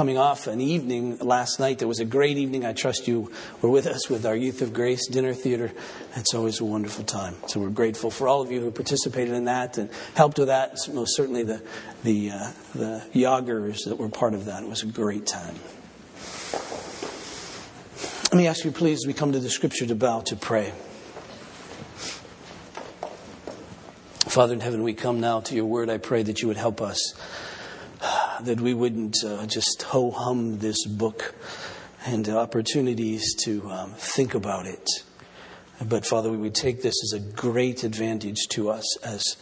coming off an evening last night that was a great evening. I trust you were with us with our Youth of Grace dinner theater. It's always a wonderful time. So we're grateful for all of you who participated in that and helped with that. Most certainly the the uh, the Yagers that were part of that. It was a great time. Let me ask you, please, as we come to the Scripture to bow to pray. Father in heaven, we come now to your word. I pray that you would help us, that we wouldn't uh, just ho hum this book and opportunities to um, think about it. But Father, we would take this as a great advantage to us as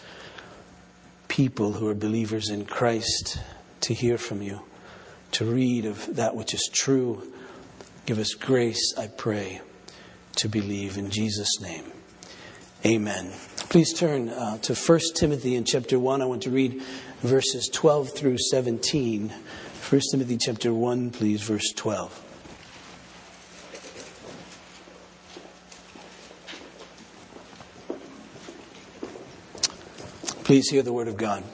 people who are believers in Christ to hear from you, to read of that which is true. Give us grace, I pray, to believe in Jesus' name. Amen. Please turn uh, to 1 Timothy in chapter 1. I want to read verses 12 through 17. 1 Timothy chapter 1, please, verse 12. Please hear the word of God.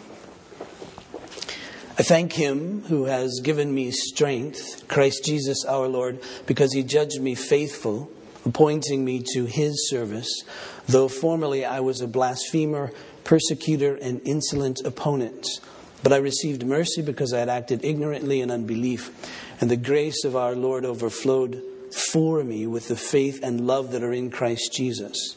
I thank him who has given me strength, Christ Jesus our Lord, because he judged me faithful, appointing me to his service though formerly I was a blasphemer, persecutor, and insolent opponent. But I received mercy because I had acted ignorantly in unbelief, and the grace of our Lord overflowed for me with the faith and love that are in Christ Jesus.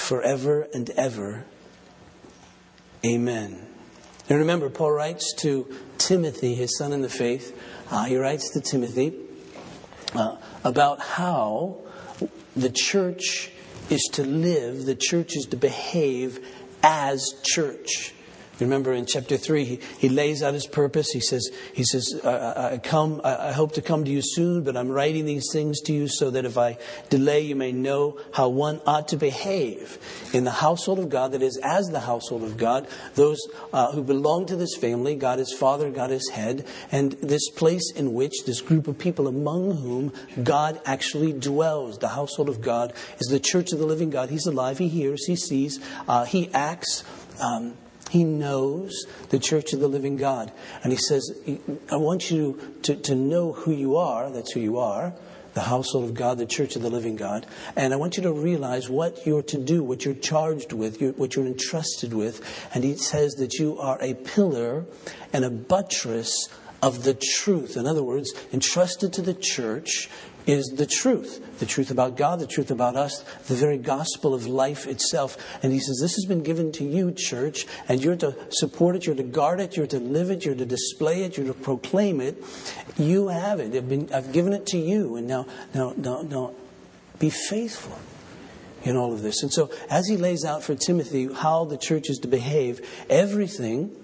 forever and ever. Amen. And remember, Paul writes to Timothy, his son in the faith, uh, he writes to Timothy, uh, about how the church is to live, the church is to behave as church. Remember in chapter 3, he, he lays out his purpose. He says, he says I, I come, I, I hope to come to you soon, but I'm writing these things to you so that if I delay, you may know how one ought to behave in the household of God, that is, as the household of God, those uh, who belong to this family, God is Father, God is Head, and this place in which this group of people among whom God actually dwells. The household of God is the church of the living God. He's alive, He hears, He sees, uh, He acts. Um, he knows the church of the living God. And he says, I want you to, to know who you are. That's who you are. The household of God, the church of the living God. And I want you to realize what you're to do, what you're charged with, what you're entrusted with. And he says that you are a pillar and a buttress of the truth. In other words, entrusted to the church is the truth the truth about God, the truth about us, the very gospel of life itself. And he says, This has been given to you, church, and you're to support it, you're to guard it, you're to live it, you're to display it, you're to proclaim it. You have it. I've, been, I've given it to you. And now, now, now, now, be faithful in all of this. And so, as he lays out for Timothy how the church is to behave, everything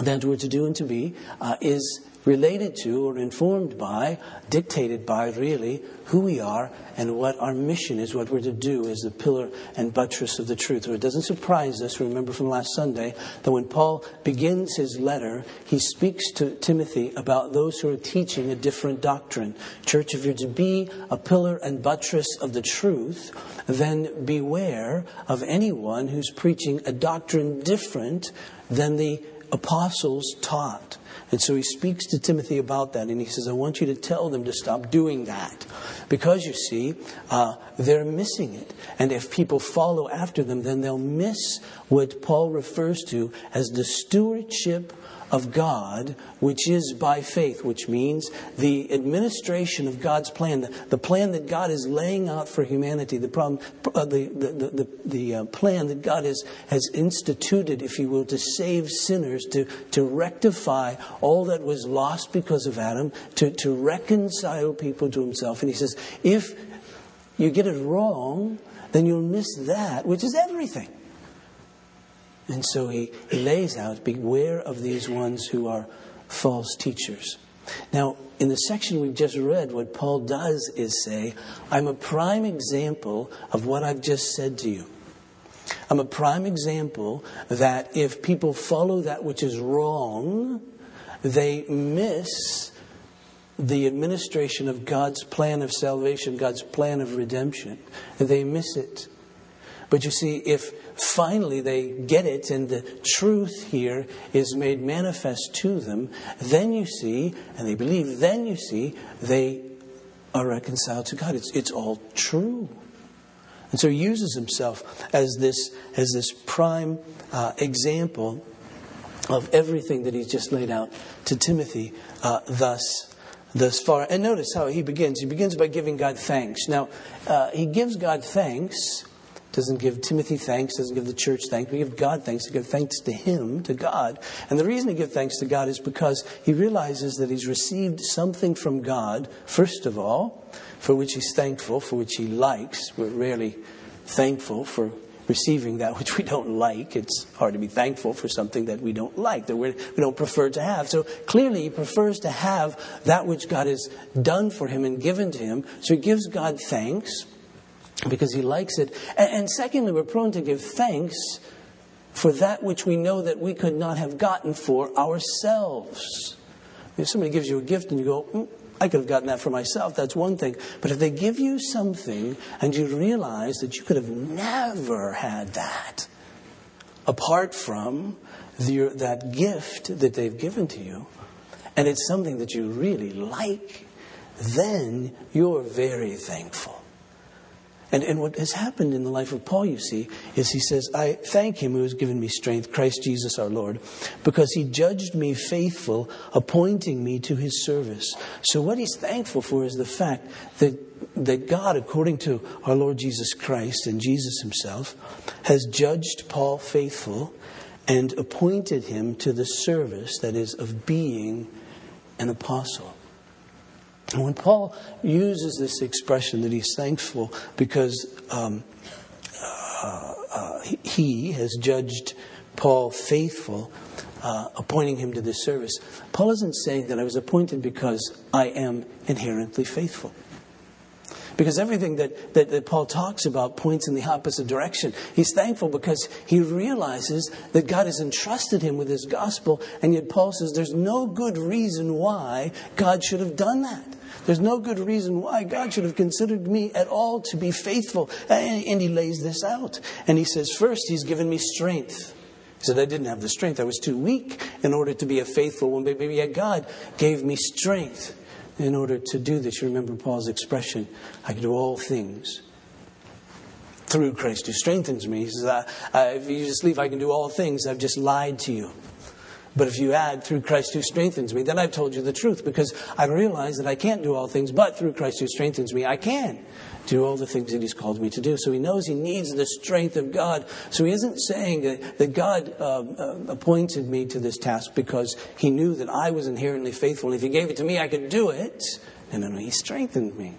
that we're to do and to be uh, is related to or informed by, dictated by really, who we are and what our mission is, what we're to do as the pillar and buttress of the truth. So it doesn't surprise us, remember from last Sunday, that when Paul begins his letter, he speaks to Timothy about those who are teaching a different doctrine. Church, if you're to be a pillar and buttress of the truth, then beware of anyone who's preaching a doctrine different than the apostles taught. And so he speaks to Timothy about that, and he says, I want you to tell them to stop doing that. Because you see, uh, they're missing it. And if people follow after them, then they'll miss what Paul refers to as the stewardship of God, which is by faith, which means the administration of God's plan, the, plan that God is laying out for humanity, the problem, uh, the, the, the, the uh, plan that God has, has instituted, if you will, to save sinners, to, to rectify all that was lost because of Adam, to, to reconcile people to himself. And he says, if you get it wrong, then you'll miss that, which is everything. And so he, lays out beware of these ones who are false teachers. Now, in the section we've just read, what Paul does is say, I'm a prime example of what I've just said to you. I'm a prime example that if people follow that which is wrong, they miss the administration of God's plan of salvation, God's plan of redemption. They miss it. But you see, if finally they get it and the truth here is made manifest to them, then you see, and they believe, then you see, they are reconciled to God. It's, it's all true. And so he uses himself as this, as this prime uh, example of everything that he's just laid out to Timothy uh, thus, thus far. And notice how he begins. He begins by giving God thanks. Now, uh, he gives God thanks doesn't give Timothy thanks, doesn't give the church thanks. We give God thanks. We give thanks to Him, to God. And the reason he gives thanks to God is because he realizes that he's received something from God, first of all, for which he's thankful, for which he likes. We're rarely thankful for receiving that which we don't like. It's hard to be thankful for something that we don't like, that we don't prefer to have. So clearly, he prefers to have that which God has done for him and given to him. So he gives God thanks because he likes it. And, secondly, we're prone to give thanks for that which we know that we could not have gotten for ourselves. If somebody gives you a gift and you go, mm, I could have gotten that for myself, that's one thing. But if they give you something and you realize that you could have never had that apart from the, that gift that they've given to you, and it's something that you really like, then you're very thankful. And, and what has happened in the life of Paul, you see, is he says, I thank him who has given me strength, Christ Jesus our Lord, because he judged me faithful, appointing me to his service. So what he's thankful for is the fact that, that God, according to our Lord Jesus Christ and Jesus himself, has judged Paul faithful and appointed him to the service that is of being an apostle. And when Paul uses this expression that he's thankful because um, uh, uh, he has judged Paul faithful, uh, appointing him to this service, Paul isn't saying that I was appointed because I am inherently faithful. Because everything that, that, that, Paul talks about points in the opposite direction. He's thankful because he realizes that God has entrusted him with his gospel, and yet Paul says there's no good reason why God should have done that. There's no good reason why God should have considered me at all to be faithful. And he lays this out. And he says, first, he's given me strength. He said, I didn't have the strength. I was too weak in order to be a faithful one. But yet God gave me strength in order to do this. You remember Paul's expression, I can do all things through Christ who strengthens me. He says, if you just leave, I can do all things. I've just lied to you. But if you add through Christ who strengthens me, then I've told you the truth because I realize that I can't do all things, but through Christ who strengthens me, I can do all the things that He's called me to do. So He knows He needs the strength of God. So He isn't saying that, that God uh, uh, appointed me to this task because He knew that I was inherently faithful. And if He gave it to me, I could do it. And no, He strengthened me.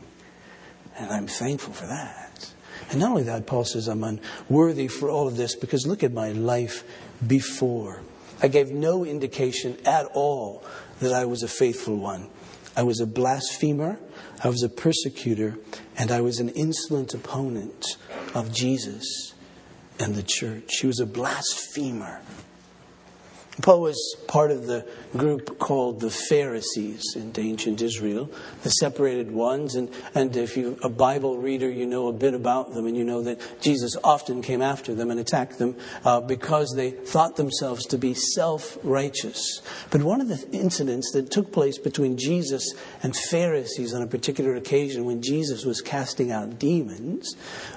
And I'm thankful for that. And not only that, Paul says I'm unworthy for all of this because look at my life before. I gave no indication at all that I was a faithful one. I was a blasphemer, I was a persecutor, and I was an insolent opponent of Jesus and the church. He was a blasphemer. Paul was part of the group called the Pharisees in ancient Israel, the separated ones. And, and if you're a Bible reader, you know a bit about them, and you know that Jesus often came after them and attacked them uh, because they thought themselves to be self righteous. But one of the incidents that took place between Jesus and Pharisees on a particular occasion when Jesus was casting out demons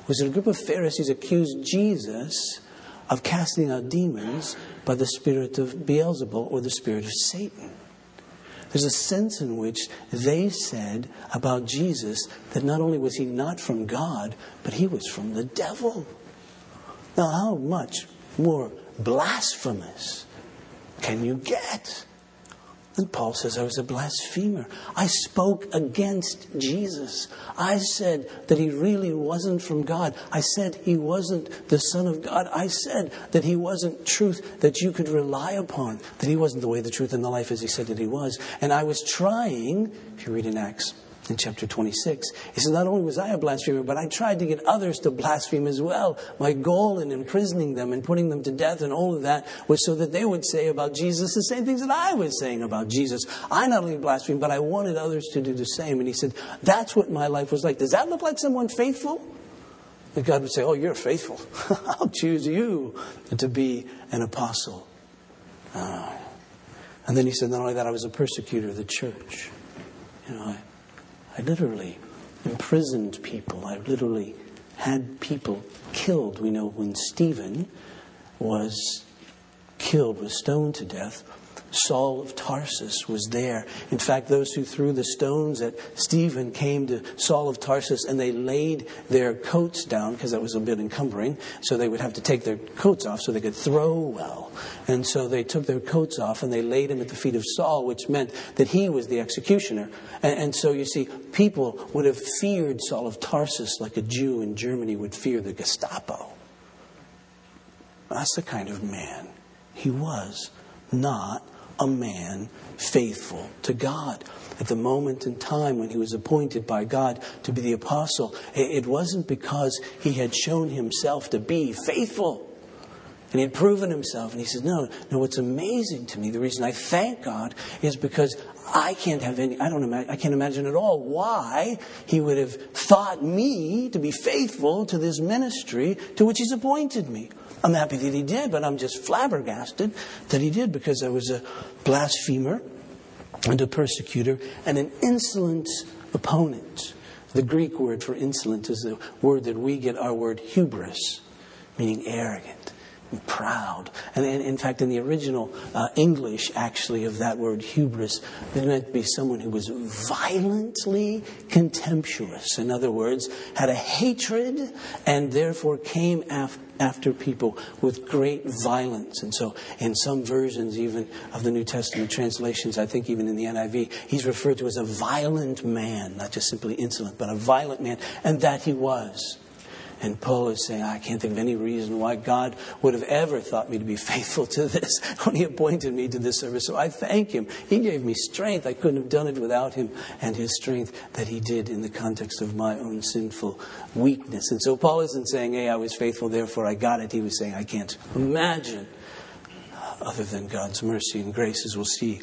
was that a group of Pharisees accused Jesus of casting out demons by the spirit of Beelzebul or the spirit of Satan. There's a sense in which they said about Jesus that not only was he not from God, but he was from the devil. Now, how much more blasphemous can you get? And Paul says, I was a blasphemer. I spoke against Jesus. I said that he really wasn't from God. I said he wasn't the Son of God. I said that he wasn't truth that you could rely upon, that he wasn't the way, the truth, and the life as he said that he was. And I was trying, if you read in Acts, in chapter 26. He says, Not only was I a blasphemer, but I tried to get others to blaspheme as well. My goal in imprisoning them and putting them to death and all of that was so that they would say about Jesus the same things that I was saying about Jesus. I not only blasphemed, but I wanted others to do the same. And he said, That's what my life was like. Does that look like someone faithful? And God would say, Oh, you're faithful. I'll choose you to be an apostle. Uh, and then he said, Not only that, I was a persecutor of the church. You know, I, I literally imprisoned people. I literally had people killed. We know when Stephen was killed, was stoned to death, Saul of Tarsus was there. In fact, those who threw the stones at Stephen came to Saul of Tarsus and they laid their coats down because that was a bit encumbering. So they would have to take their coats off so they could throw well. And so they took their coats off and they laid them at the feet of Saul, which meant that he was the executioner. And, and so you see, people would have feared Saul of Tarsus like a Jew in Germany would fear the Gestapo. That's the kind of man he was, not a man faithful to God. At the moment in time when he was appointed by God to be the apostle, it wasn't because he had shown himself to be faithful. And he had proven himself. And he says, No, no, what's amazing to me, the reason I thank God is because I can't have any, I don't imagine, I can't imagine at all why he would have thought me to be faithful to this ministry to which he's appointed me. I'm happy that he did, but I'm just flabbergasted that he did because I was a blasphemer and a persecutor and an insolent opponent. The Greek word for insolent is the word that we get our word hubris, meaning arrogant proud. And in fact, in the original uh, English, actually, of that word hubris, it meant to be someone who was violently contemptuous. In other words, had a hatred and therefore came af- after people with great violence. And so, in some versions, even of the New Testament translations, I think even in the NIV, he's referred to as a violent man, not just simply insolent, but a violent man, and that he was. And Paul is saying, I can't think of any reason why God would have ever thought me to be faithful to this when He appointed me to this service. So I thank Him. He gave me strength. I couldn't have done it without Him and His strength that He did in the context of my own sinful weakness. And so Paul isn't saying, Hey, I was faithful, therefore I got it. He was saying, I can't imagine other than God's mercy and grace, as we'll see,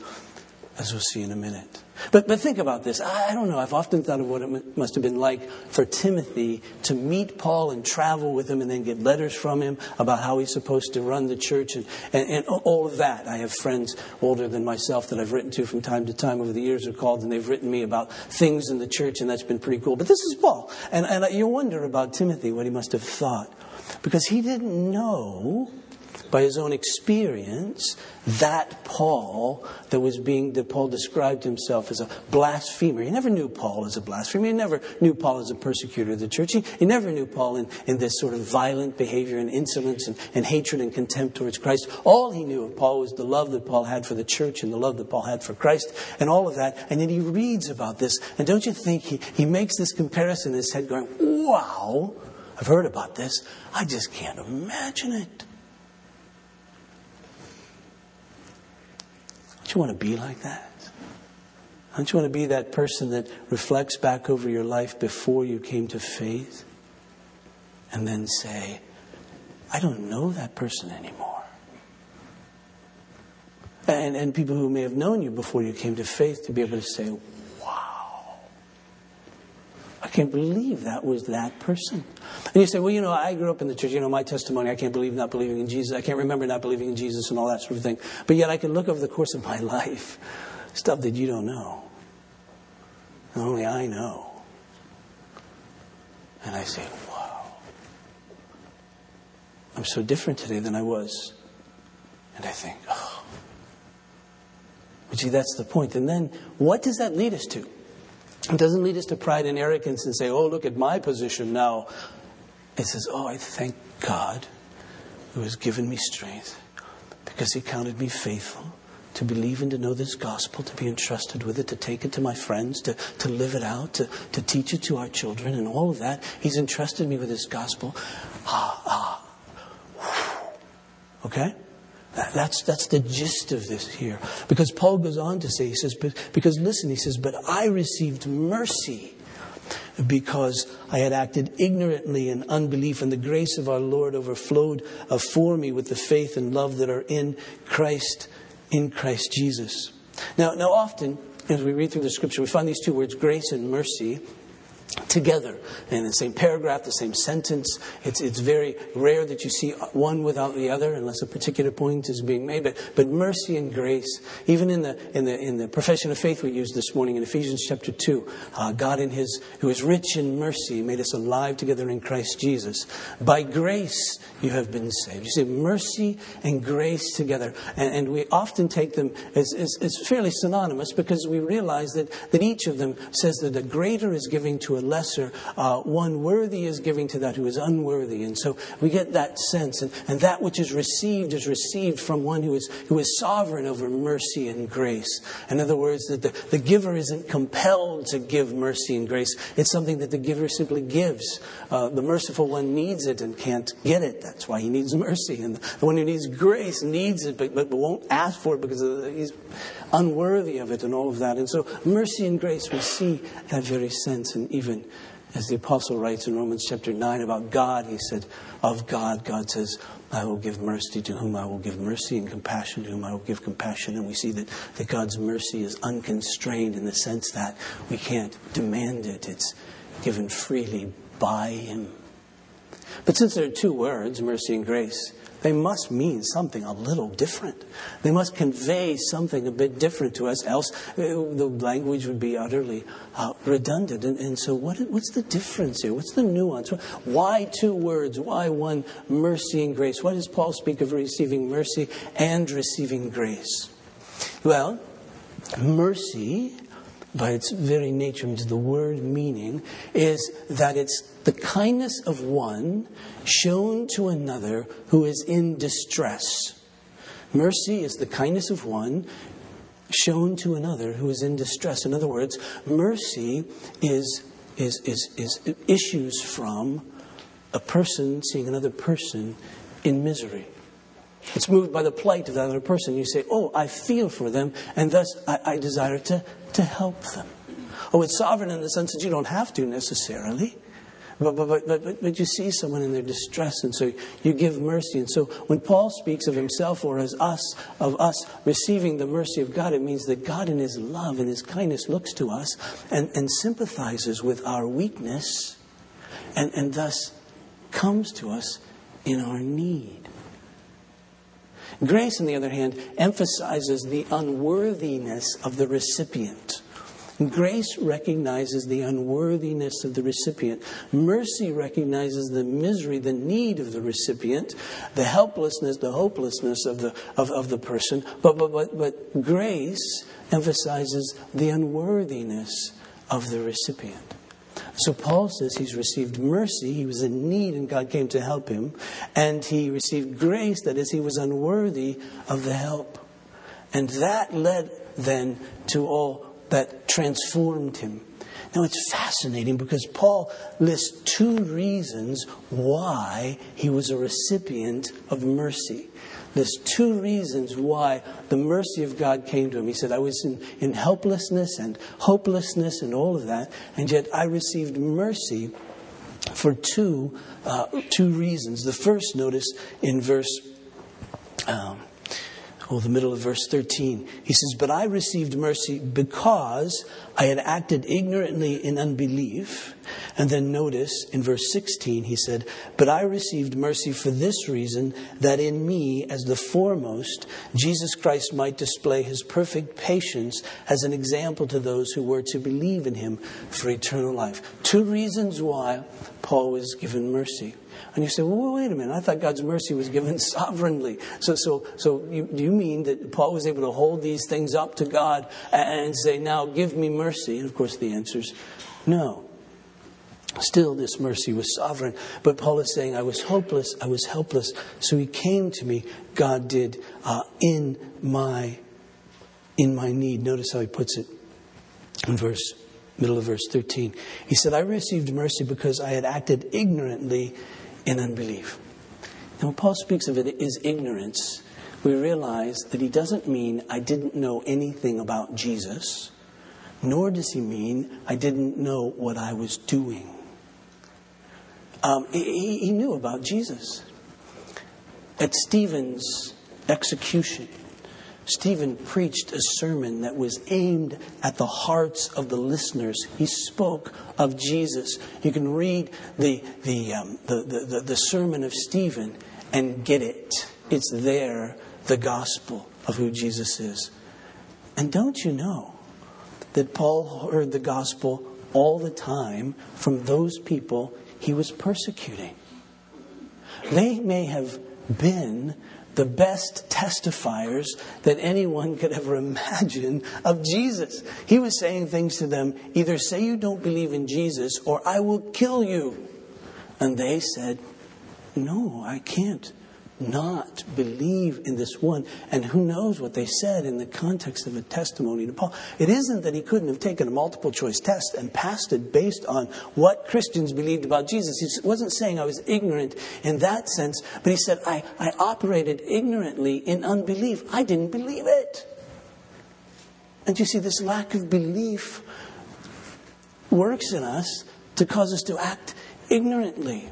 as we'll see in a minute. But, but think about this. I, I don't know. I've often thought of what it must have been like for Timothy to meet Paul and travel with him and then get letters from him about how he's supposed to run the church and, and, and all of that. I have friends older than myself that I've written to from time to time over the years are called and they've written me about things in the church and that's been pretty cool. But this is Paul. And, and you wonder about Timothy, what he must have thought. Because he didn't know by his own experience that Paul that was being that Paul described himself as a blasphemer. He never knew Paul as a blasphemer. He never knew Paul as a persecutor of the church. He, he never knew Paul in, in this sort of violent behavior and insolence and, and hatred and contempt towards Christ. All he knew of Paul was the love that Paul had for the church and the love that Paul had for Christ and all of that. And then he reads about this. And don't you think he, he makes this comparison in his head going, wow, I've heard about this. I just can't imagine it. You want to be like that? Don't you want to be that person that reflects back over your life before you came to faith and then say, I don't know that person anymore? And, and people who may have known you before you came to faith to be able to say, I can't believe that was that person. And you say, well, you know, I grew up in the church. You know, my testimony, I can't believe not believing in Jesus. I can't remember not believing in Jesus and all that sort of thing. But yet I can look over the course of my life, stuff that you don't know. And only I know. And I say, wow. I'm so different today than I was. And I think, oh. But see, that's the point. And then what does that lead us to? It doesn't lead us to pride and arrogance and say, oh, look at my position now. It says, oh, I thank God who has given me strength because he counted me faithful to believe and to know this gospel, to be entrusted with it, to take it to my friends, to, to live it out, to, to teach it to our children, and all of that. He's entrusted me with this gospel. Ah, ah. Okay? That's, that's the gist of this here. Because Paul goes on to say, he says, but, because listen, he says, but I received mercy because I had acted ignorantly in unbelief, and the grace of our Lord overflowed for me with the faith and love that are in Christ, in Christ Jesus. Now, now often, as we read through the scripture, we find these two words, grace and mercy, together in the same paragraph, the same sentence. It's, it's very rare that you see one without the other unless a particular point is being made. But, but mercy and grace, even in the, in, the, in the profession of faith we used this morning in Ephesians chapter 2, uh, God in His, who is rich in mercy, made us alive together in Christ Jesus. By grace you have been saved. You see, mercy and grace together. And, and we often take them as, as, as fairly synonymous because we realize that, that each of them says that the greater is giving to a lesser. Uh, one worthy is giving to that who is unworthy. And so we get that sense. And, and that which is received is received from one who is, who is sovereign over mercy and grace. In other words, that the, the giver isn't compelled to give mercy and grace. It's something that the giver simply gives. Uh, the merciful one needs it and can't get it. That's why he needs mercy. And the one who needs grace needs it, but, but won't ask for it because he's unworthy of it and all of that. And so mercy and grace, we see that very sense. And even as the apostle writes in Romans chapter 9 about God, he said, Of God, God says, I will give mercy to whom I will give mercy, and compassion to whom I will give compassion. And we see that, that God's mercy is unconstrained in the sense that we can't demand it, it's given freely by Him. But since there are two words, mercy and grace, they must mean something a little different. They must convey something a bit different to us, else uh, the language would be utterly uh, redundant. And, and so, what, what's the difference here? What's the nuance? Why two words? Why one mercy and grace? Why does Paul speak of receiving mercy and receiving grace? Well, mercy by its very nature, means the word meaning, is that it's the kindness of one shown to another who is in distress. Mercy is the kindness of one shown to another who is in distress. In other words, mercy is, is, is, is issues from a person seeing another person in misery. It's moved by the plight of that other person. You say, Oh, I feel for them, and thus I, I desire to, to help them. Oh, it's sovereign in the sense that you don't have to necessarily. But, but, but, but, but you see someone in their distress, and so you give mercy. And so when Paul speaks of himself or as us, of us receiving the mercy of God, it means that God in his love and his kindness looks to us and, and sympathizes with our weakness and, and thus comes to us in our need. Grace, on the other hand, emphasizes the unworthiness of the recipient. Grace recognizes the unworthiness of the recipient. Mercy recognizes the misery, the need of the recipient, the helplessness, the hopelessness of the, of, of the person. But, but, but, but grace emphasizes the unworthiness of the recipient. So Paul says he's received mercy. He was in need and God came to help him. And he received grace, that is, he was unworthy of the help. And that led then to all that transformed him. Now it's fascinating because Paul lists two reasons why he was a recipient of mercy. There's two reasons why the mercy of God came to him. He said, I was in, in helplessness and hopelessness and all of that, and yet I received mercy for two, uh, two reasons. The first, notice in verse um, oh, the middle of verse 13. He says, But I received mercy because I had acted ignorantly in unbelief. And then notice in verse 16, he said, But I received mercy for this reason, that in me, as the foremost, Jesus Christ might display his perfect patience as an example to those who were to believe in him for eternal life. Two reasons why Paul was given mercy. And you say, well, wait a minute. I thought God's mercy was given sovereignly. So, so, so you, do you mean that Paul was able to hold these things up to God and say, now give me mercy? And of course, the answer is no. Still, this mercy was sovereign. But Paul is saying, I was hopeless, I was helpless. So he came to me, God did, uh, in my in my need. Notice how he puts it in verse middle of verse 13. He said, I received mercy because I had acted ignorantly in unbelief. And when Paul speaks of it as ignorance, we realize that he doesn't mean I didn't know anything about Jesus, nor does he mean I didn't know what I was doing. Um, he, he knew about Jesus. At Stephen's execution, Stephen preached a sermon that was aimed at the hearts of the listeners. He spoke of Jesus. You can read the, the, um, the, the, the, sermon of Stephen and get it. It's there, the gospel of who Jesus is. And don't you know that Paul heard the gospel all the time from those people he was persecuting? They may have been the best testifiers that anyone could ever imagine of Jesus. He was saying things to them either say you don't believe in Jesus or I will kill you. And they said, No, I can't not believe in this one. And who knows what they said in the context of a testimony to Paul. It isn't that he couldn't have taken a multiple choice test and passed it based on what Christians believed about Jesus. He wasn't saying I was ignorant in that sense, but he said I, I operated ignorantly in unbelief. I didn't believe it. And you see, this lack of belief works in us to cause us to act ignorantly.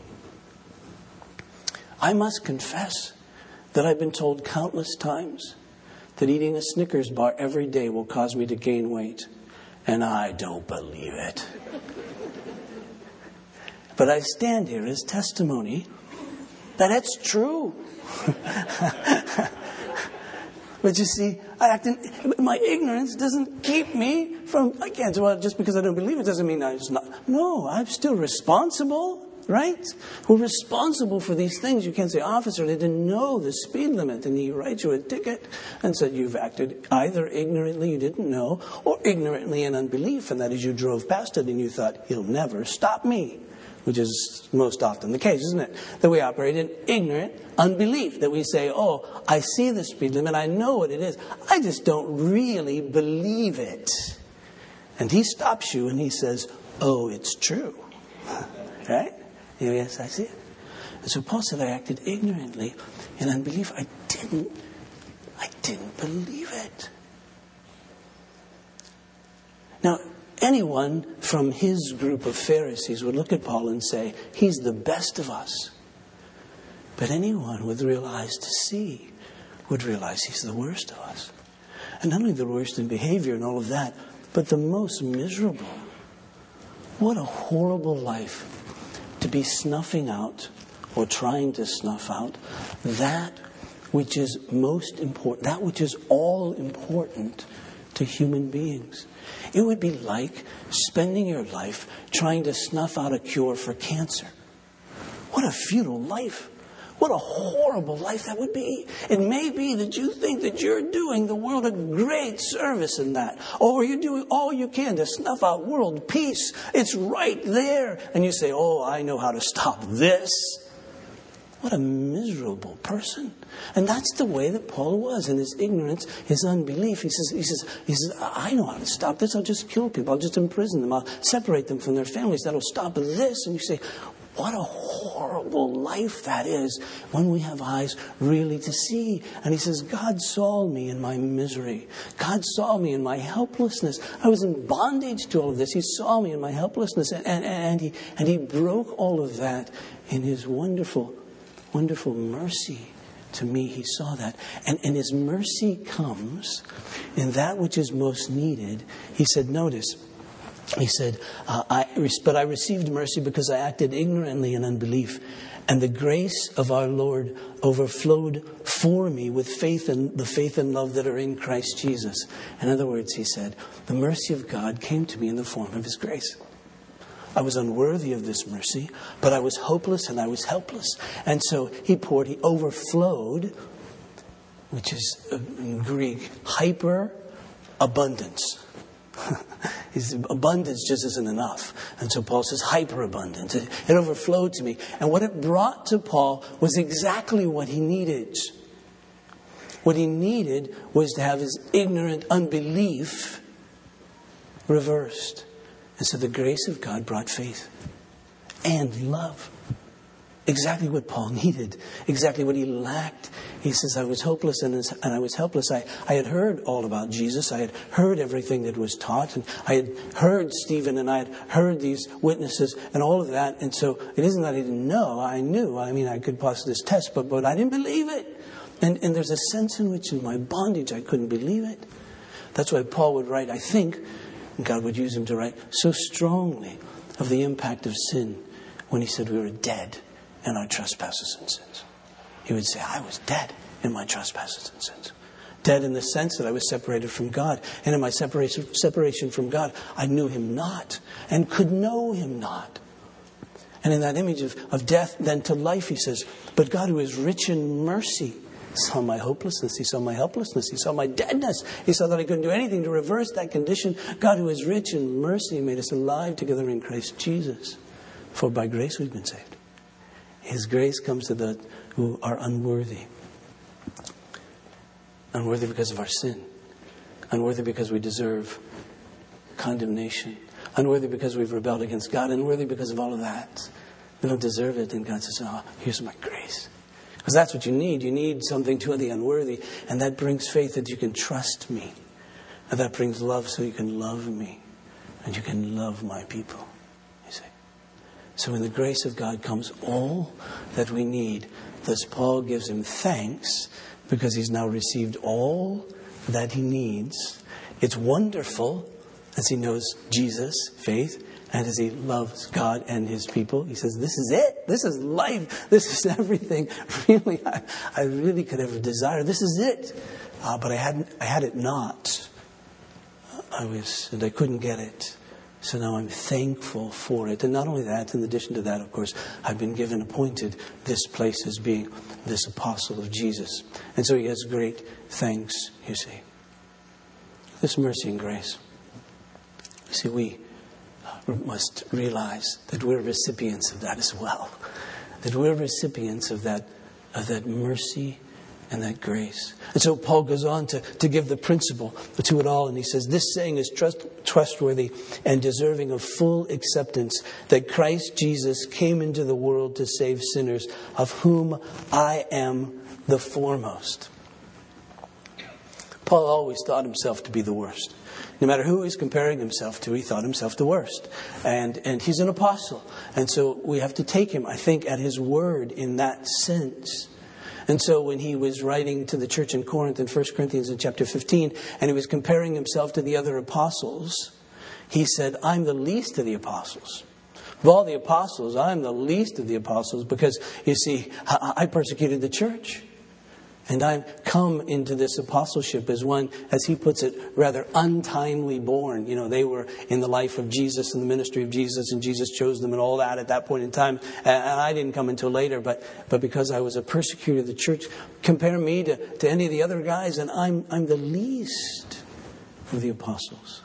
I must confess that I've been told countless times that eating a Snickers bar every day will cause me to gain weight. And I don't believe it. but I stand here as testimony that it's true. but you see, I act in, my ignorance doesn't keep me from, I can't, well, just because I don't believe it doesn't mean I'm not. No, I'm still responsible right? We're responsible for these things. You can't say, officer, they didn't know the speed limit, and he writes you a ticket and said you've acted either ignorantly, you didn't know, or ignorantly in unbelief, and that is you drove past it and you thought, he'll never stop me. Which is most often the case, isn't it? That we operate in ignorant unbelief. That we say, oh, I see the speed limit, I know what it is. I just don't really believe it. And he stops you and he says, oh, it's true. right? Yes, I see it. And so Paul said, I acted ignorantly in unbelief. I didn't, I didn't believe it. Now, anyone from his group of Pharisees would look at Paul and say, he's the best of us. But anyone with real eyes to see would realize he's the worst of us. And not only the worst in behavior and all of that, but the most miserable. What a horrible life to be snuffing out or trying to snuff out that which is most important, that which is all important to human beings. It would be like spending your life trying to snuff out a cure for cancer. What a futile life. What a horrible life that would be. It may be that you think that you're doing the world a great service in that. Or you're doing all you can to snuff out world peace. It's right there. And you say, oh, I know how to stop this. What a miserable person. And that's the way that Paul was in his ignorance, his unbelief. He says, he says, he says, I know how to stop this. I'll just kill people. I'll just imprison them. I'll separate them from their families. That'll stop this. And you say, what a horrible life that is when we have eyes really to see. And he says, God saw me in my misery. God saw me in my helplessness. I was in bondage to all of this. He saw me in my helplessness. And, and, and, he, and he broke all of that in his wonderful, wonderful mercy to me. He saw that. And, and his mercy comes in that which is most needed. He said, notice, he said, uh, I, But I received mercy because I acted ignorantly in unbelief. And the grace of our Lord overflowed for me with faith and the faith and love that are in Christ Jesus. In other words, he said, the mercy of God came to me in the form of his grace. I was unworthy of this mercy, but I was hopeless and I was helpless. And so he poured, he overflowed, which is uh, in Greek, hyper abundance. His abundance just isn't enough. And so Paul says, hyperabundance. It, it overflowed to me. And what it brought to Paul was exactly what he needed. What he needed was to have his ignorant unbelief reversed. And so the grace of God brought faith and love. Exactly what Paul needed, exactly what he lacked. He says, I was hopeless and, I was helpless. I, I had heard all about Jesus. I had heard everything that was taught. And I had heard Stephen and I had heard these witnesses and all of that. And so it isn't that I didn't know. I knew. I mean, I could pass this test, but, but I didn't believe it. And, and there's a sense in which in my bondage I couldn't believe it. That's why Paul would write, I think, and God would use him to write so strongly of the impact of sin when he said we were dead in our trespasses and sins. He would say, I was dead in my trespasses and sins. Dead in the sense that I was separated from God. And in my separation, separation from God, I knew him not and could know him not. And in that image of, of death, then to life, he says, But God, who is rich in mercy, saw my hopelessness. He saw my helplessness. He saw my deadness. He saw that I couldn't do anything to reverse that condition. God, who is rich in mercy, made us alive together in Christ Jesus. For by grace we've been saved. His grace comes to those who are unworthy. Unworthy because of our sin. Unworthy because we deserve condemnation. Unworthy because we've rebelled against God. Unworthy because of all of that. We don't deserve it. And God says, Oh, here's my grace. Because that's what you need. You need something to the unworthy. And that brings faith that you can trust me. And that brings love so you can love me. And you can love my people. So in the grace of God comes all that we need. Thus Paul gives him thanks because he's now received all that he needs. It's wonderful as he knows Jesus, faith, and as he loves God and his people, he says, This is it. This is life. This is everything really I, I really could ever desire. This is it. Uh, but I, hadn't, I had it not. I was, and I couldn't get it. So now I'm thankful for it. And not only that, in addition to that, of course, I've been given, appointed this place as being this apostle of Jesus. And so he has great thanks, you see. This mercy and grace. See, we must realize that we're recipients of that as well. That we're recipients of that, of that mercy and that grace. And so Paul goes on to, to give the principle to it all, and he says, This saying is trust, trustworthy and deserving of full acceptance that Christ Jesus came into the world to save sinners, of whom I am the foremost. Paul always thought himself to be the worst. No matter who he's comparing himself to, he thought himself the worst. And, and he's an apostle. And so we have to take him, I think, at his word in that sense. And so when he was writing to the church in Corinth in 1 Corinthians in chapter 15, and he was comparing himself to the other apostles, he said, I'm the least of the apostles. Of all the apostles, I'm the least of the apostles because, you see, I persecuted the church. And I've come into this apostleship as one, as he puts it, rather untimely born. You know, they were in the life of Jesus and the ministry of Jesus, and Jesus chose them and all that at that point in time. And I didn't come until later, but, but because I was a persecutor of the church, compare me to, to any of the other guys, and I'm, I'm the least of the apostles.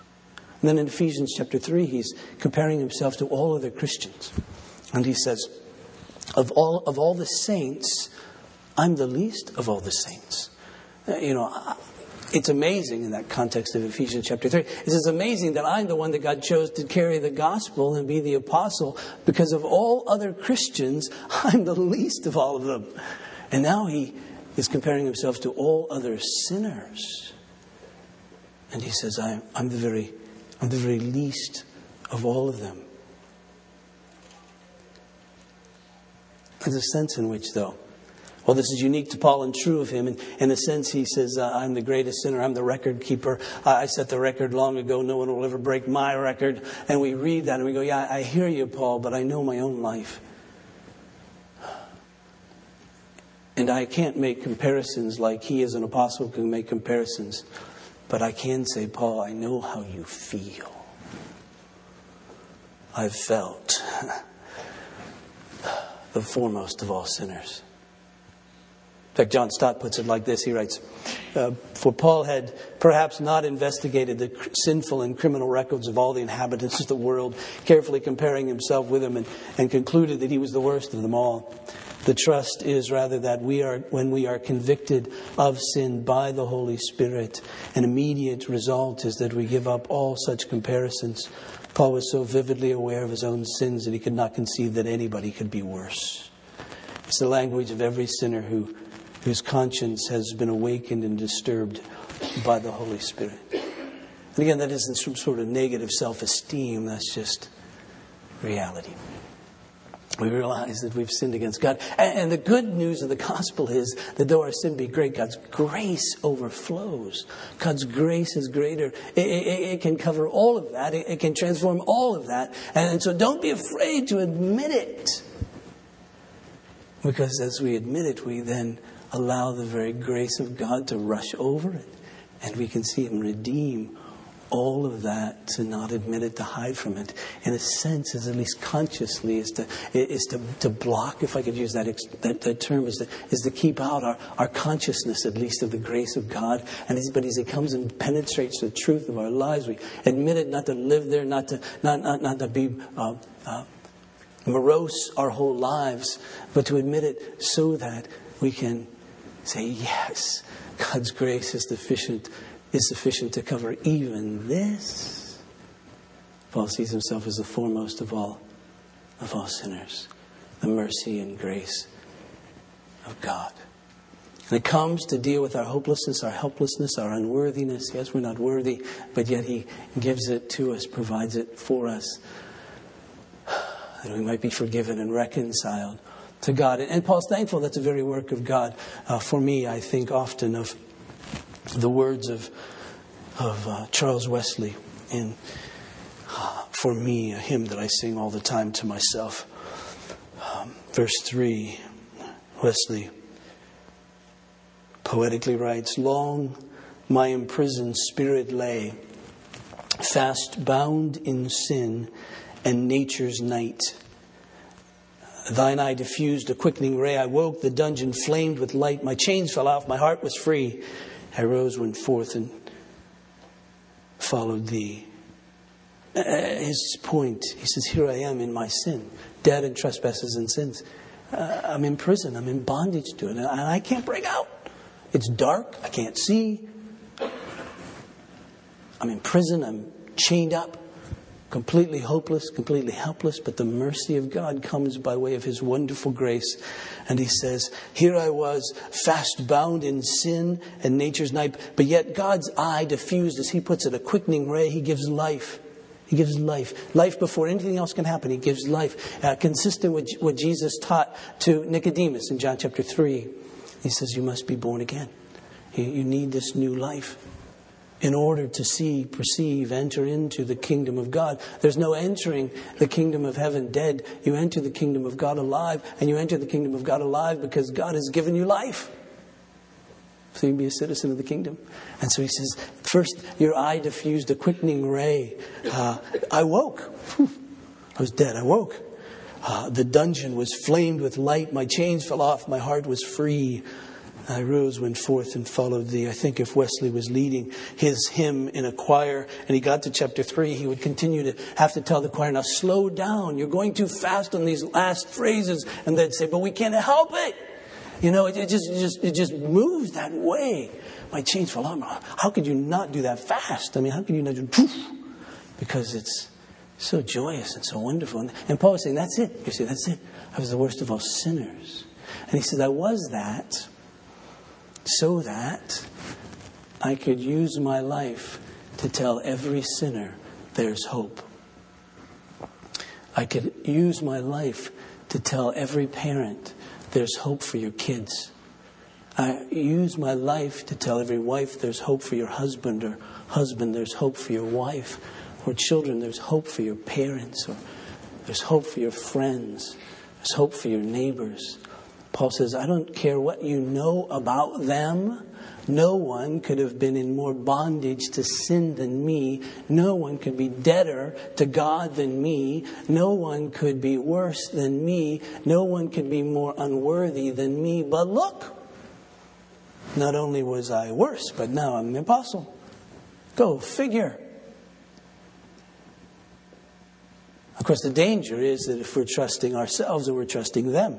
And then in Ephesians chapter 3, he's comparing himself to all other Christians. And he says, of all, of all the saints, I'm the least of all the saints. Uh, you know, it's amazing in that context of Ephesians chapter 3. It's amazing that I'm the one that God chose to carry the gospel and be the apostle because of all other Christians, I'm the least of all of them. And now he is comparing himself to all other sinners. And he says, I'm, I'm, the, very, I'm the very least of all of them. There's a sense in which, though, well, this is unique to Paul and true of him. And in a sense, he says, uh, I'm the greatest sinner. I'm the record keeper. I set the record long ago. No one will ever break my record. And we read that and we go, Yeah, I hear you, Paul, but I know my own life. And I can't make comparisons like he, as an apostle, can make comparisons. But I can say, Paul, I know how you feel. I've felt the foremost of all sinners. In fact, John Stott puts it like this. He writes, uh, For Paul had perhaps not investigated the sinful and criminal records of all the inhabitants of the world, carefully comparing himself with them, and, and concluded that he was the worst of them all. The trust is rather that we are, when we are convicted of sin by the Holy Spirit, an immediate result is that we give up all such comparisons. Paul was so vividly aware of his own sins that he could not conceive that anybody could be worse. It's the language of every sinner who, whose conscience has been awakened and disturbed by the Holy Spirit. And again, that isn't some sort of negative self esteem, that's just reality. We realize that we've sinned against God. And, the good news of the gospel is that though our sin be great, God's grace overflows. God's grace is greater. It, it, it can cover all of that, it, it, can transform all of that. And so don't be afraid to admit it. Because as we admit it, we then allow the very grace of God to rush over it. And we can see Him redeem all of that to not admit it, to hide from it, in a sense, is at least consciously, is to, is to, to block, if I could use that, that, that term, is to, is to keep out our, our consciousness, at least, of the grace of God. And as, but as it comes and penetrates the truth of our lives, we admit it, not to live there, not to, not, not, not to be uh, uh, morose our whole lives, but to admit it so that we can say, yes, God's grace is sufficient is sufficient to cover even this. Paul sees himself as the foremost of all, of all sinners, the mercy and grace of God. And it comes to deal with our hopelessness, our helplessness, our unworthiness. Yes, we're not worthy, but yet He gives it to us, provides it for us, that we might be forgiven and reconciled to God. And Paul's thankful that's a very work of God. Uh, for me, I think often of the words of, of uh, Charles Wesley in uh, For Me, a hymn that I sing all the time to myself. Um, verse 3, Wesley poetically writes Long my imprisoned spirit lay, fast bound in sin and nature's night. Thine eye diffused a quickening ray. I woke, the dungeon flamed with light. My chains fell off, my heart was free. I rose, went forth, and followed thee. Uh, his point, he says, Here I am in my sin, dead in trespasses and sins. Uh, I'm in prison, I'm in bondage to it, and I can't break out. It's dark, I can't see. I'm in prison, I'm chained up completely hopeless, completely helpless, but the mercy of God comes by way of His wonderful grace. And He says, Here I was, fast bound in sin and nature's night, but yet God's eye diffused, as He puts it, a quickening ray. He gives life. He gives life. Life before anything else can happen. He gives life. Uh, consistent with what Jesus taught to Nicodemus in John chapter 3. He says, You must be born again. You, you need this new life in order to see, perceive, enter into the kingdom of God. There's no entering the kingdom of heaven dead. You enter the kingdom of God alive, and you enter the kingdom of God alive because God has given you life. So you can be a citizen of the kingdom. And so he says, first, your eye diffused a quickening ray. Uh, I woke. I was dead. I woke. Uh, the dungeon was flamed with light. My chains fell off. My heart was free. I rose, went forth, and followed thee. I think if Wesley was leading his hymn in a choir and he got to chapter three, he would continue to have to tell the choir, now slow down. You're going too fast on these last phrases. And they'd say, but we can't help it. You know, it, it just, it just, it just moves that way. My chains fall off. How could you not do that fast? I mean, how could you not do, poof? because it's so joyous and so wonderful. And, and Paul was saying, that's it. You see, that's it. I was the worst of all sinners. And he said, I was that so that I could use my life to tell every sinner there's hope. I could use my life to tell every parent there's hope for your kids. I use my life to tell every wife there's hope for your husband, or husband, there's hope for your wife, or children, there's hope for your parents, or there's hope for your friends, there's hope for your neighbors. Paul says, I don't care what you know about them. No one could have been in more bondage to sin than me. No one could be deader to God than me. No one could be worse than me. No one could be more unworthy than me. But look, not only was I worse, but now I'm an apostle. Go figure. Of course, the danger is that if we're trusting ourselves or we're trusting them,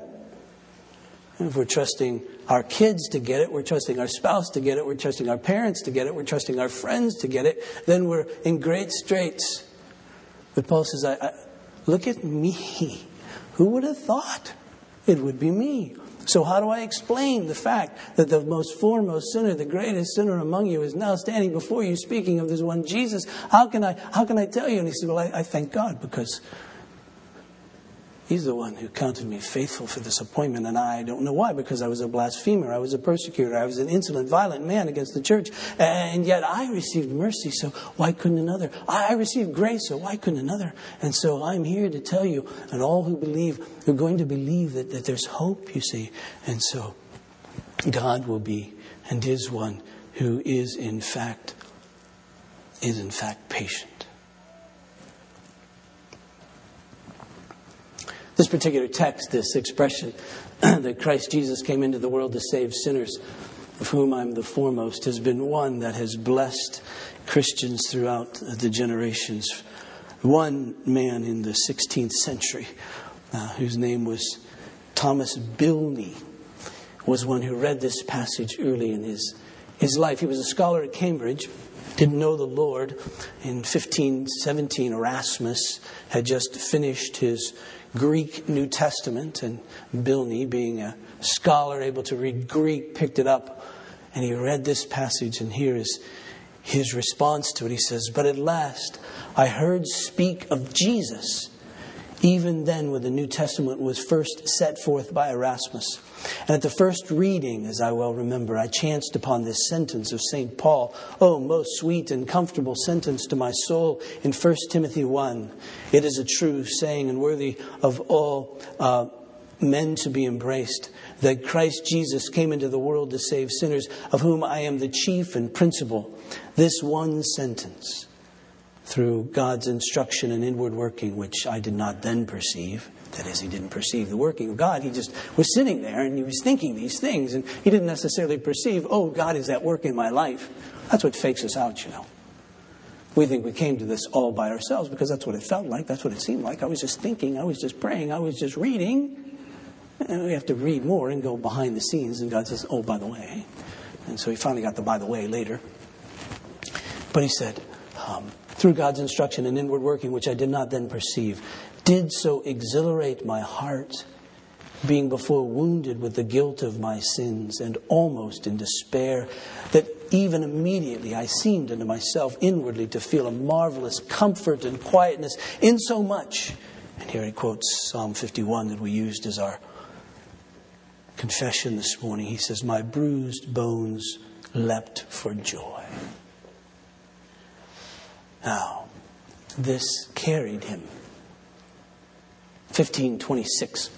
If we're trusting our kids to get it, we're trusting our spouse to get it, we're trusting our parents to get it, we're trusting our friends to get it, then we're in great straits. But Paul says, I, I, Look at me. Who would have thought it would be me? So, how do I explain the fact that the most foremost sinner, the greatest sinner among you, is now standing before you speaking of this one Jesus? How can I, how can I tell you? And he said, Well, I, I thank God because He's the one who counted me faithful for this appointment, and I don't know why, because I was a blasphemer, I was a persecutor, I was an insolent, violent man against the church, and yet I received mercy, so why couldn't another? I received grace, so why couldn't another? And so I'm here to tell you, and all who believe, are going to believe that, that there's hope, you see. And so God will be, and is one who is in fact, is in fact patient. This particular text, this expression that Christ Jesus came into the world to save sinners, of whom I'm the foremost, has been one that has blessed Christians throughout the generations. One man in the 16th century, uh, whose name was Thomas Bilney, was one who read this passage early in his, his life. He was a scholar at Cambridge, didn't know the Lord. In 1517, Erasmus had just finished his Greek New Testament, and Bilney, being a scholar able to read Greek, picked it up and he read this passage, and here is his response to it. He says, But at last I heard speak of Jesus even then when the New Testament was first set forth by Erasmus. And at the first reading, as I well remember, I chanced upon this sentence of St. Paul, oh, most sweet and comfortable sentence to my soul in 1 Timothy 1. It is a true saying and worthy of all uh, men to be embraced that Christ Jesus came into the world to save sinners, of whom I am the chief and principal. This one sentence through God's instruction and inward working, which I did not then perceive. That is, he didn't perceive the working of God. He just was sitting there and he was thinking these things, and he didn't necessarily perceive, oh, God is at work in my life. That's what fakes us out, you know. We think we came to this all by ourselves because that's what it felt like, that's what it seemed like. I was just thinking, I was just praying, I was just reading. And we have to read more and go behind the scenes, and God says, oh, by the way. And so he finally got the by the way later. But he said, um, through God's instruction and inward working, which I did not then perceive, did so exhilarate my heart, being before wounded with the guilt of my sins and almost in despair, that even immediately I seemed unto myself inwardly to feel a marvelous comfort and quietness, insomuch. And here he quotes Psalm 51 that we used as our confession this morning. He says, My bruised bones leapt for joy. Now, this carried him. 1526,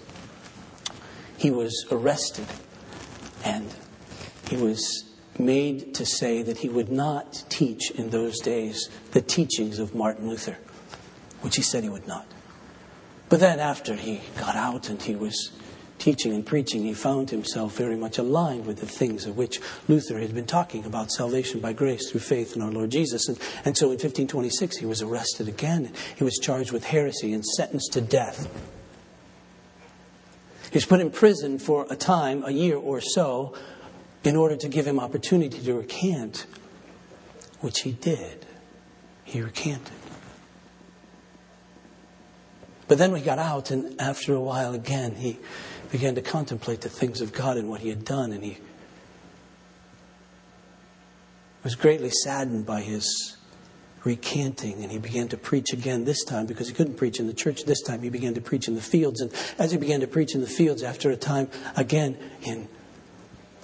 he was arrested and he was made to say that he would not teach in those days the teachings of Martin Luther, which he said he would not. But then, after he got out and he was teaching and preaching, he found himself very much aligned with the things of which Luther had been talking about salvation by grace through faith in our Lord Jesus. And, and so in 1526, he was arrested again. He was charged with heresy and sentenced to death. He was put in prison for a time, a year or so, in order to give him opportunity to recant, which he did. He recanted. But then we got out, and after a while again, he began to contemplate the things of God and what he had done, and he was greatly saddened by his recanting, and he began to preach again this time because he couldn't preach in the church this time. He began to preach in the fields, and as he began to preach in the fields, after a time, again in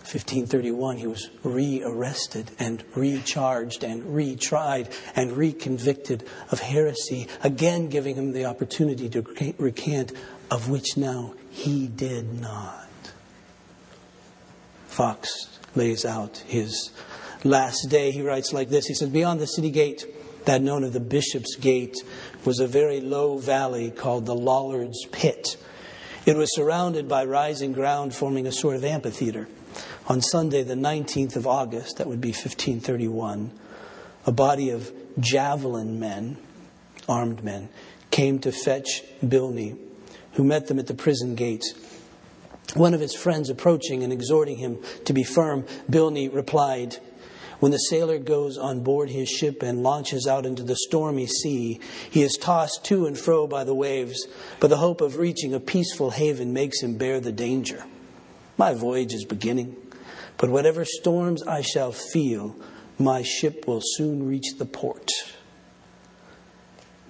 1531, he was re arrested and recharged and retried and reconvicted of heresy, again giving him the opportunity to recant, of which now he did not. Foxe lays out his last day. He writes like this He says, Beyond the city gate, that known as the Bishop's Gate, was a very low valley called the Lollard's Pit. It was surrounded by rising ground forming a sort of amphitheater. On Sunday, the 19th of August, that would be 1531, a body of javelin men, armed men, came to fetch Bilney who met them at the prison gates. One of his friends approaching and exhorting him to be firm, Bilney replied, when the sailor goes on board his ship and launches out into the stormy sea, he is tossed to and fro by the waves, but the hope of reaching a peaceful haven makes him bear the danger. My voyage is beginning, but whatever storms I shall feel, my ship will soon reach the port.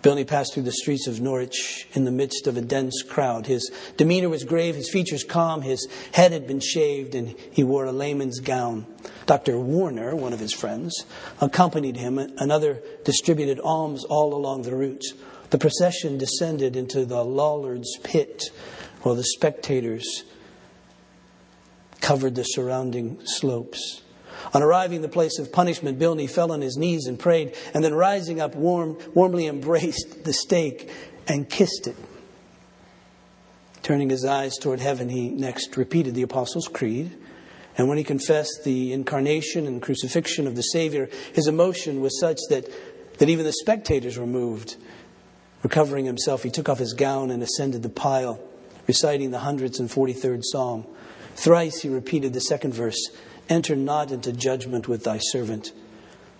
Bilney passed through the streets of Norwich in the midst of a dense crowd. His demeanor was grave, his features calm, his head had been shaved, and he wore a layman's gown. Dr. Warner, one of his friends, accompanied him. Another distributed alms all along the route. The procession descended into the Lollards pit, while the spectators covered the surrounding slopes. On arriving at the place of punishment, Bilney fell on his knees and prayed, and then rising up, warm, warmly embraced the stake and kissed it. Turning his eyes toward heaven, he next repeated the Apostles' Creed. And when he confessed the incarnation and crucifixion of the Savior, his emotion was such that, that even the spectators were moved. Recovering himself, he took off his gown and ascended the pile, reciting the 143rd Psalm. Thrice he repeated the second verse Enter not into judgment with thy servant,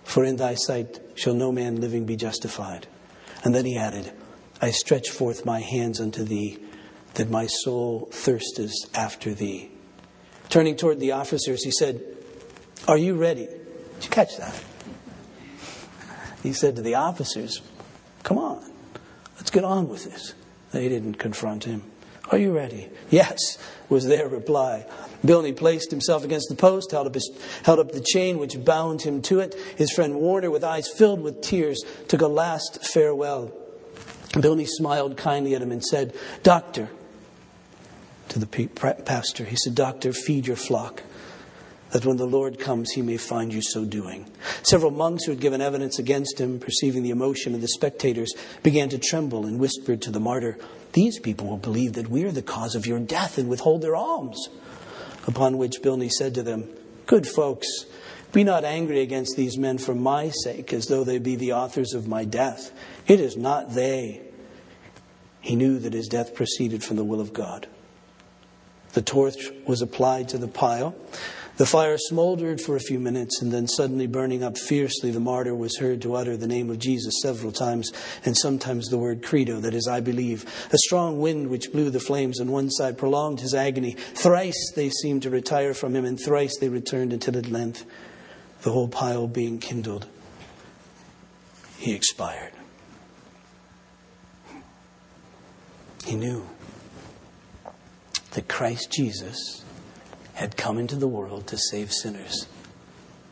for in thy sight shall no man living be justified. And then he added, I stretch forth my hands unto thee, that my soul thirsteth after thee. Turning toward the officers, he said, Are you ready? Did you catch that? He said to the officers, Come on, let's get on with this. They didn't confront him. Are you ready? Yes, was their reply. Bilney placed himself against the post, held up, his, held up the chain which bound him to it. His friend Warner, with eyes filled with tears, took a last farewell. Bilney smiled kindly at him and said, Doctor, to the pastor, he said, Doctor, feed your flock, that when the Lord comes, he may find you so doing. Several monks who had given evidence against him, perceiving the emotion of the spectators, began to tremble and whispered to the martyr, These people will believe that we are the cause of your death and withhold their alms. Upon which Bilney said to them, Good folks, be not angry against these men for my sake, as though they be the authors of my death. It is not they. He knew that his death proceeded from the will of God. The torch was applied to the pile. The fire smoldered for a few minutes, and then suddenly burning up fiercely, the martyr was heard to utter the name of Jesus several times, and sometimes the word credo, that is, I believe. A strong wind which blew the flames on one side prolonged his agony. Thrice they seemed to retire from him, and thrice they returned until at length, the whole pile being kindled, he expired. He knew that Christ Jesus had come into the world to save sinners,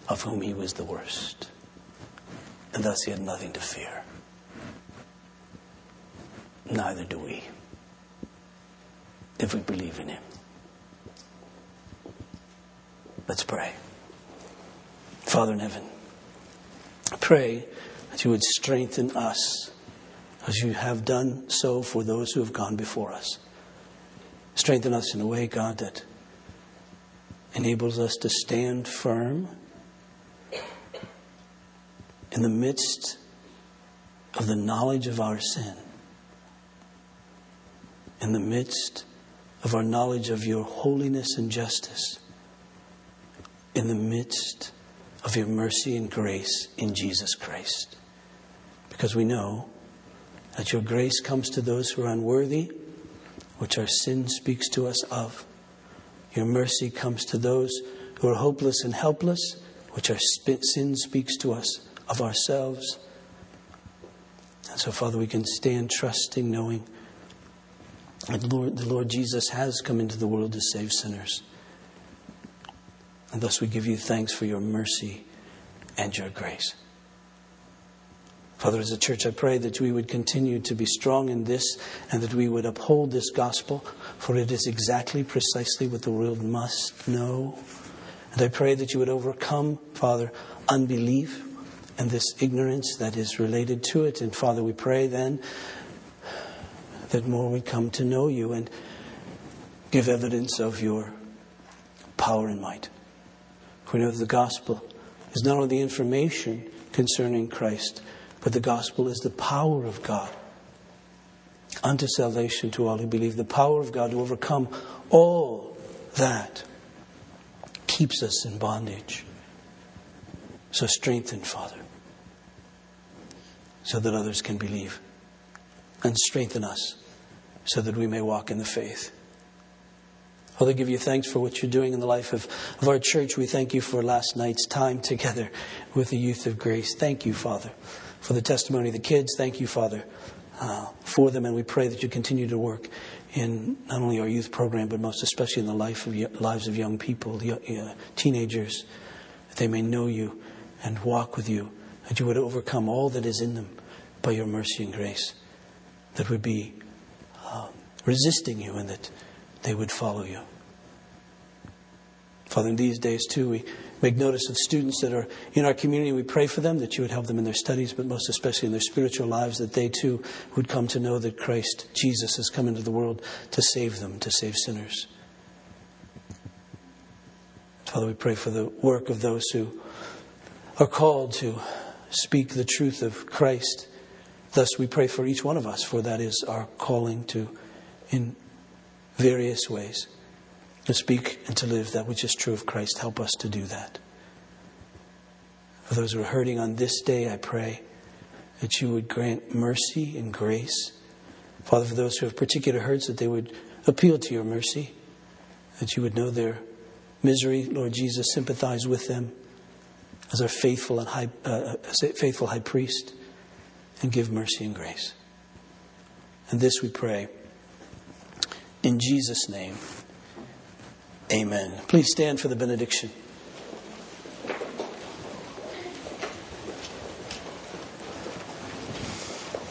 of whom he was the worst. And thus he had nothing to fear. Neither do we, if we believe in him. Let's pray. Father in heaven, I pray that you would strengthen us as you have done so for those who have gone before us. Strengthen us in a way, God, that enables us to stand firm in the midst of the knowledge of our sin, in the midst of our knowledge of your holiness and justice, in the midst of your mercy and grace in Jesus Christ. Because we know that your grace comes to those who are unworthy, which our sin speaks to us of. Your mercy comes to those who are hopeless and helpless, which our sin speaks to us of ourselves. And so, Father, we can stand trusting, knowing that Lord, the Lord Jesus has come into the world to save sinners. And thus we give you thanks for your mercy and your grace. Father, as a church, I pray that we would continue to be strong in this and that we would uphold this gospel, for it is exactly, precisely what the world must know. And I pray that you would overcome, Father, unbelief and this ignorance that is related to it. And Father, we pray then that more would come to know you and give evidence of your power and might. We know that the gospel is not only the information concerning Christ, but the gospel is the power of God unto salvation to all who believe, the power of God to overcome all that keeps us in bondage. So strengthen, Father, so that others can believe. And strengthen us so that we may walk in the faith. Father, give you thanks for what you're doing in the life of, of our church. We thank you for last night's time together with the youth of grace. Thank you, Father, for the testimony of the kids. Thank you, Father, uh, for them. And we pray that you continue to work in not only our youth program, but most especially in the life of, lives of young people, uh, teenagers, that they may know you and walk with you, that you would overcome all that is in them by your mercy and grace, that would be uh, resisting you and that they would follow you. Father, in these days too, we make notice of students that are in our community. We pray for them that you would help them in their studies, but most especially in their spiritual lives, that they too would come to know that Christ Jesus has come into the world to save them, to save sinners. Father, we pray for the work of those who are called to speak the truth of Christ. Thus, we pray for each one of us, for that is our calling to, in various ways to speak and to live that which is true of Christ. Help us to do that. For those who are hurting on this day, I pray that you would grant mercy and grace. Father, for those who have particular hurts, that they would appeal to your mercy, that you would know their misery. Lord Jesus, sympathize with them as our faithful and high, uh, faithful high priest, and give mercy and grace. And this we pray in Jesus' name, amen. Please stand for the benediction.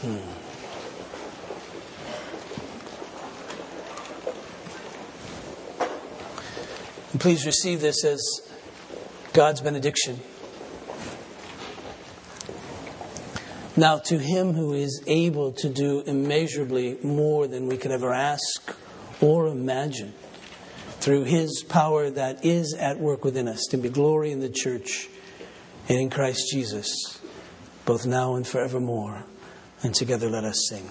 Hmm. Please receive this as God's benediction. Now, to him who is able to do immeasurably more than we could ever ask or imagine through His power that is at work within us to be glory in the church and in Christ Jesus, both now and forevermore. And together let us sing.